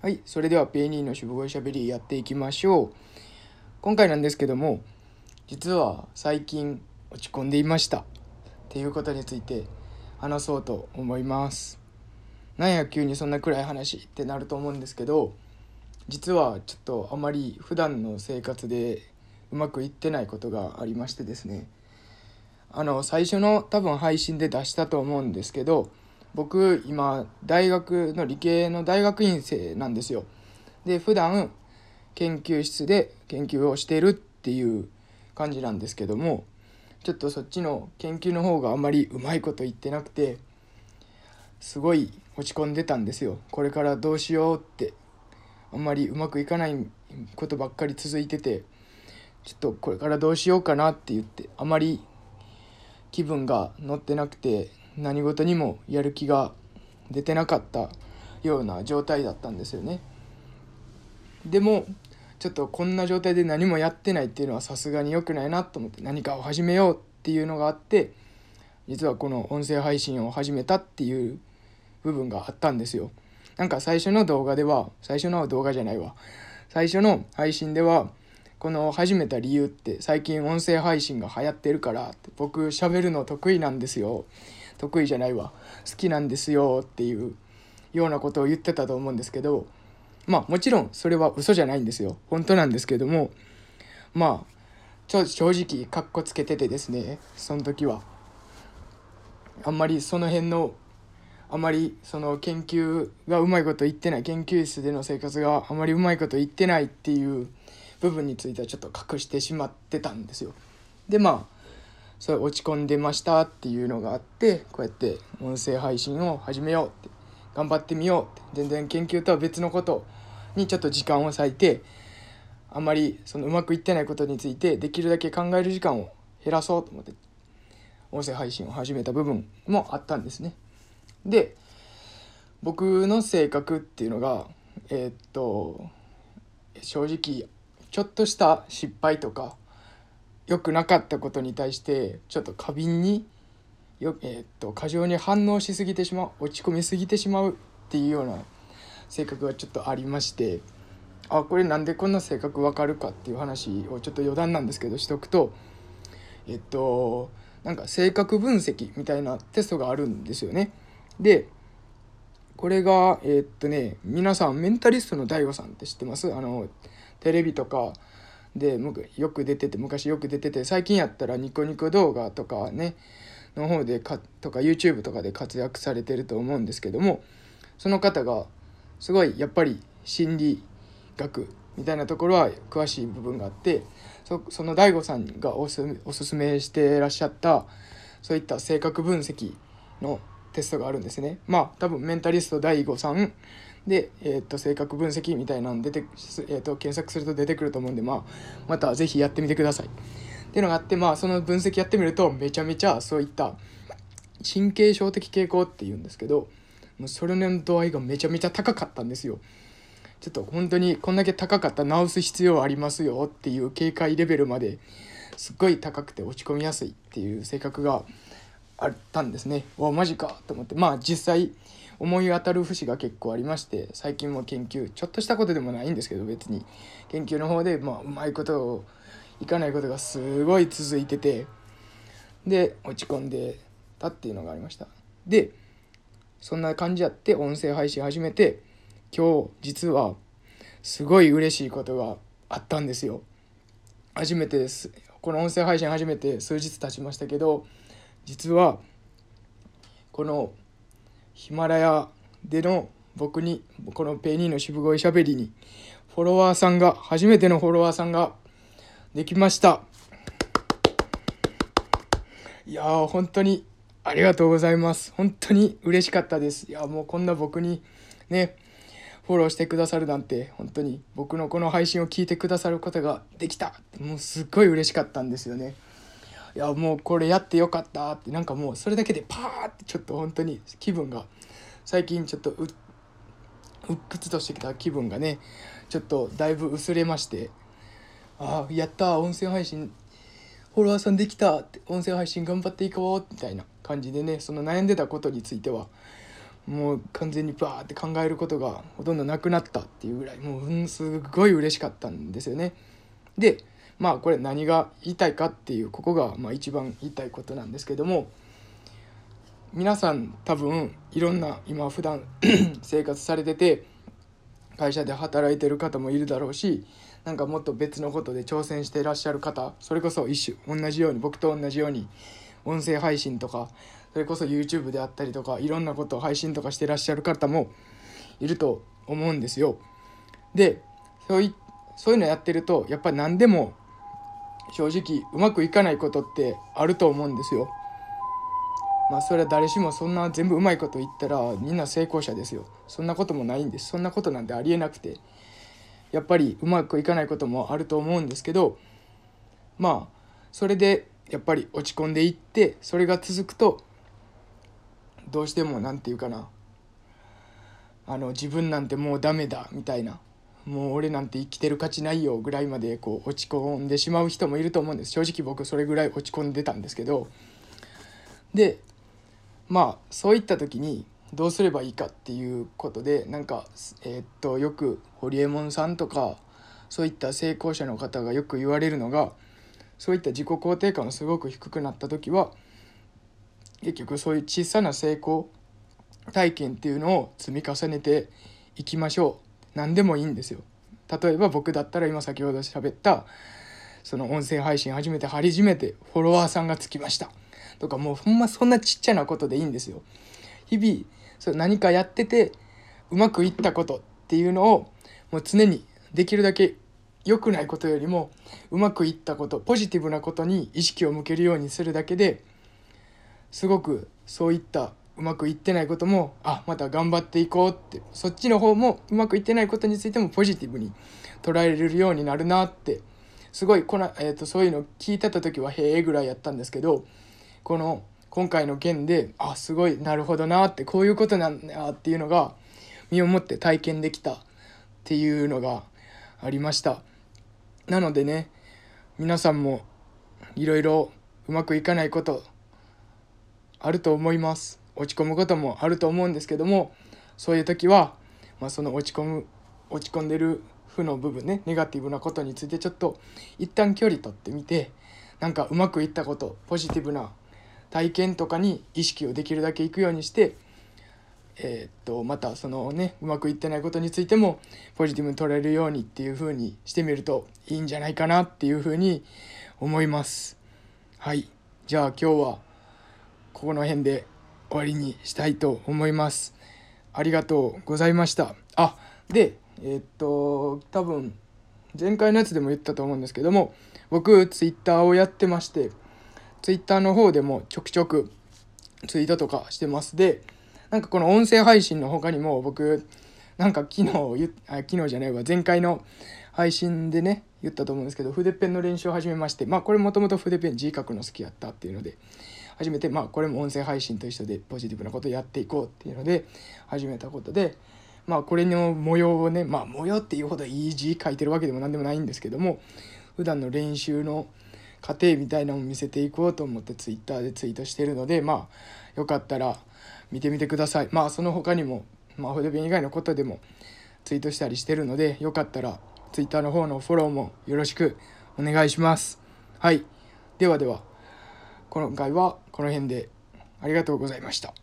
はい、それではペイニーの渋声しゃべりやっていきましょう。今回なんですけども、実は最近落ち込んでいました。っていうことについて話そうと思います。なんや急にそんな暗い話ってなると思うんですけど、実はちょっとあまり普段の生活でうまくいってないことがありましてですね。あの最初の多分配信で出したと思うんですけど僕今大学の理系の大学院生なんですよ。で普段研究室で研究をしてるっていう感じなんですけどもちょっとそっちの研究の方があんまりうまいこと言ってなくてすごい落ち込んでたんですよ。これからどうしようってあんまりうまくいかないことばっかり続いててちょっとこれからどうしようかなって言ってあまり気分が乗ってなくて何事にもやる気が出てなかったような状態だったんですよね。でもちょっとこんな状態で何もやってないっていうのはさすがに良くないなと思って何かを始めようっていうのがあって実はこの音声配信を始めたっていう部分があったんですよ。なんか最初の動画では最初の動画じゃないわ。最初の配信ではこの始めた理由って最近音声配信が流行ってるからって僕喋るの得意なんですよ。得意じゃないわ。好きなんですよっていうようなことを言ってたと思うんですけどまあもちろんそれは嘘じゃないんですよ。本当なんですけどもまあ正直かっこつけててですねその時は。あんまりその辺のあまりその研究がうまいこと言ってない研究室での生活があまりうまいこと言ってないっていう部分についてはちょっと隠してしまってたんですよ。でまあそれ落ち込んでましたっていうのがあってこうやって音声配信を始めようって頑張ってみようって全然研究とは別のことにちょっと時間を割いてあまりそのうまくいってないことについてできるだけ考える時間を減らそうと思って音声配信を始めた部分もあったんですね。で僕の性格っていうのがえー、っと正直ちょっとした失敗とか良くなかったことに対してちょっと過敏によ、えー、っと過剰に反応しすぎてしまう落ち込みすぎてしまうっていうような性格がちょっとありましてあこれなんでこんな性格わかるかっていう話をちょっと余談なんですけどしとくとえっとなんか性格分析みたいなテストがあるんですよね。でこれがえ、っとね皆さんメンタリストの DAIGO さんって知ってます？あのテレビとかでよく出てて昔よく出てて最近やったらニコニコ動画とかねの方でかとか YouTube とかで活躍されてると思うんですけどもその方がすごいやっぱり心理学みたいなところは詳しい部分があってそその DAIGO さんがおすおすすめしてらっしゃったそういった性格分析のテストがあるんですね。まあ多分メンタリスト DAIGO さんで、えー、と性格分析みたいなの出て、えー、と検索すると出てくると思うんで、まあ、また是非やってみてください。っていうのがあってまあその分析やってみるとめちゃめちゃそういった神経症的傾向っていうんですけどもうそれの度合いがめちゃめちゃ高かったんですよ。ちょっと本当にこんだけ高かったら治す必要ありますよっていう警戒レベルまですっごい高くて落ち込みやすいっていう性格があったんですね。わマジか。と思って。まあ実際思い当たる節が結構ありまして最近も研究ちょっとしたことでもないんですけど別に。研究の方でまあうまいことをいかないことがすごい続いててで落ち込んでたっていうのがありました。でそんな感じやって音声配信始めて今日実はすごい嬉しいことがあったんですよ。初めてですこの音声配信初めて数日経ちましたけど実はこのヒマラヤでの僕にこのペニーの渋声しゃべりにフォロワーさんが初めてのフォロワーさんができました。いやー本当にありがとうございます。本当に嬉しかったです。いやもうこんな僕にねフォローしてくださるなんて本当に僕のこの配信を聞いてくださることができた。もうすっごい嬉しかったんですよね。いやもうこれやってよかったってなんかもうそれだけでパーってちょっと本当に気分が最近ちょっとううっくつとしてきた気分がねちょっとだいぶ薄れましてああやった音声配信フォロワーさんできたって音声配信頑張っていこうみたいな感じでねその悩んでたことについてはもう完全にバーって考えることがほとんどなくなったっていうぐらいもう、うん、すごい嬉しかったんですよね。でまあこれ何が言いたいかっていうここがまあ一番言いたいことなんですけども皆さん多分いろんな今普段 生活されてて会社で働いてる方もいるだろうしなんかもっと別のことで挑戦していらっしゃる方それこそ一種同じように僕と同じように音声配信とかそれこそ YouTube であったりとかいろんなことを配信とかしてらっしゃる方もいると思うんですよ。でそういそういうのやってるとやっぱり何でも正直うまくいかないことってあると思うんですよ。まあそれは誰しもそんな全部うまいこと言ったらみんな成功者ですよ。そんなこともないんです。そんなことなんてありえなくてやっぱりうまくいかないこともあると思うんですけどまあそれでやっぱり落ち込んでいってそれが続くとどうしても何て言うかなあの自分なんてもうダメだみたいなもう俺なんて生きてる価値ないよぐらいまでこう落ち込んでしまう人もいると思うんです。正直僕それぐらい落ち込んでたんですけど。でまあそういった時にどうすればいいかっていうことでなんかえー、っとよく堀エモ門さんとかそういった成功者の方がよく言われるのがそういった自己肯定感がすごく低くなった時は結局そういう小さな成功体験っていうのを積み重ねていきましょう。何でもいいんですよ。例えば僕だったら今先ほど喋ったその音声配信初めて張り締めてフォロワーさんがつきました。とかもうほんまそんなちっちゃなことでいいんですよ。日々そ何かやっててうまくいったことっていうのをもう常にできるだけ良くないことよりもうまくいったことポジティブなことに意識を向けるようにするだけですごくそういったうまくいってないこともあまた頑張っていこうって。そっちの方もうまくいってないことについてもポジティブに捉えられるようになるなって。すごいこの、えーと、そういうの聞いてた時はへえぐらいやったんですけどこの今回の件であすごいなるほどなってこういうことなんだっていうのが身をもって体験できたっていうのがありました。なのでね皆さんもいろいろうまくいかないことあると思います。落ち込むこともあると思うんですけどもそういう時は、まあ、その落ち込む落ち込んでる負の部分ねネガティブなことについてちょっと一旦距離取ってみてなんかうまくいったことポジティブな体験とかに意識をできるだけいくようにしてえー、っとまたそのねうまくいってないことについてもポジティブに取れるようにっていう風にしてみるといいんじゃないかなっていう風に思います。はい。じゃあ今日はここの辺で。終わりにしたいと思います。ありがとうございました。あでえー、っと多分前回のやつでも言ったと思うんですけども僕ツイッターをやってましてツイッターの方でもちょくちょくツイートとかしてます。でなんかこの音声配信の他にも僕なんか昨日あ昨日じゃないわ前回の配信でね言ったと思うんですけど筆ペンの練習を始めましてまあこれもともと筆ペン字書くの好きやったっていうので始めてまあこれも音声配信と一緒でポジティブなことやっていこうっていうので始めたことでまあこれの模様をねまあ模様っていうほどいい字書いてるわけでも何でもないんですけども普段の練習の過程みたいなのを見せていこうと思って Twitter でツイートしてるのでまあよかったら見てみてください。まあその他にもまあ筆ペン以外のことでもツイートしたりしてるのでよかったら Twitter の方のフォローもよろしくお願いします。はい。ではでは今回はこの辺でありがとうございました。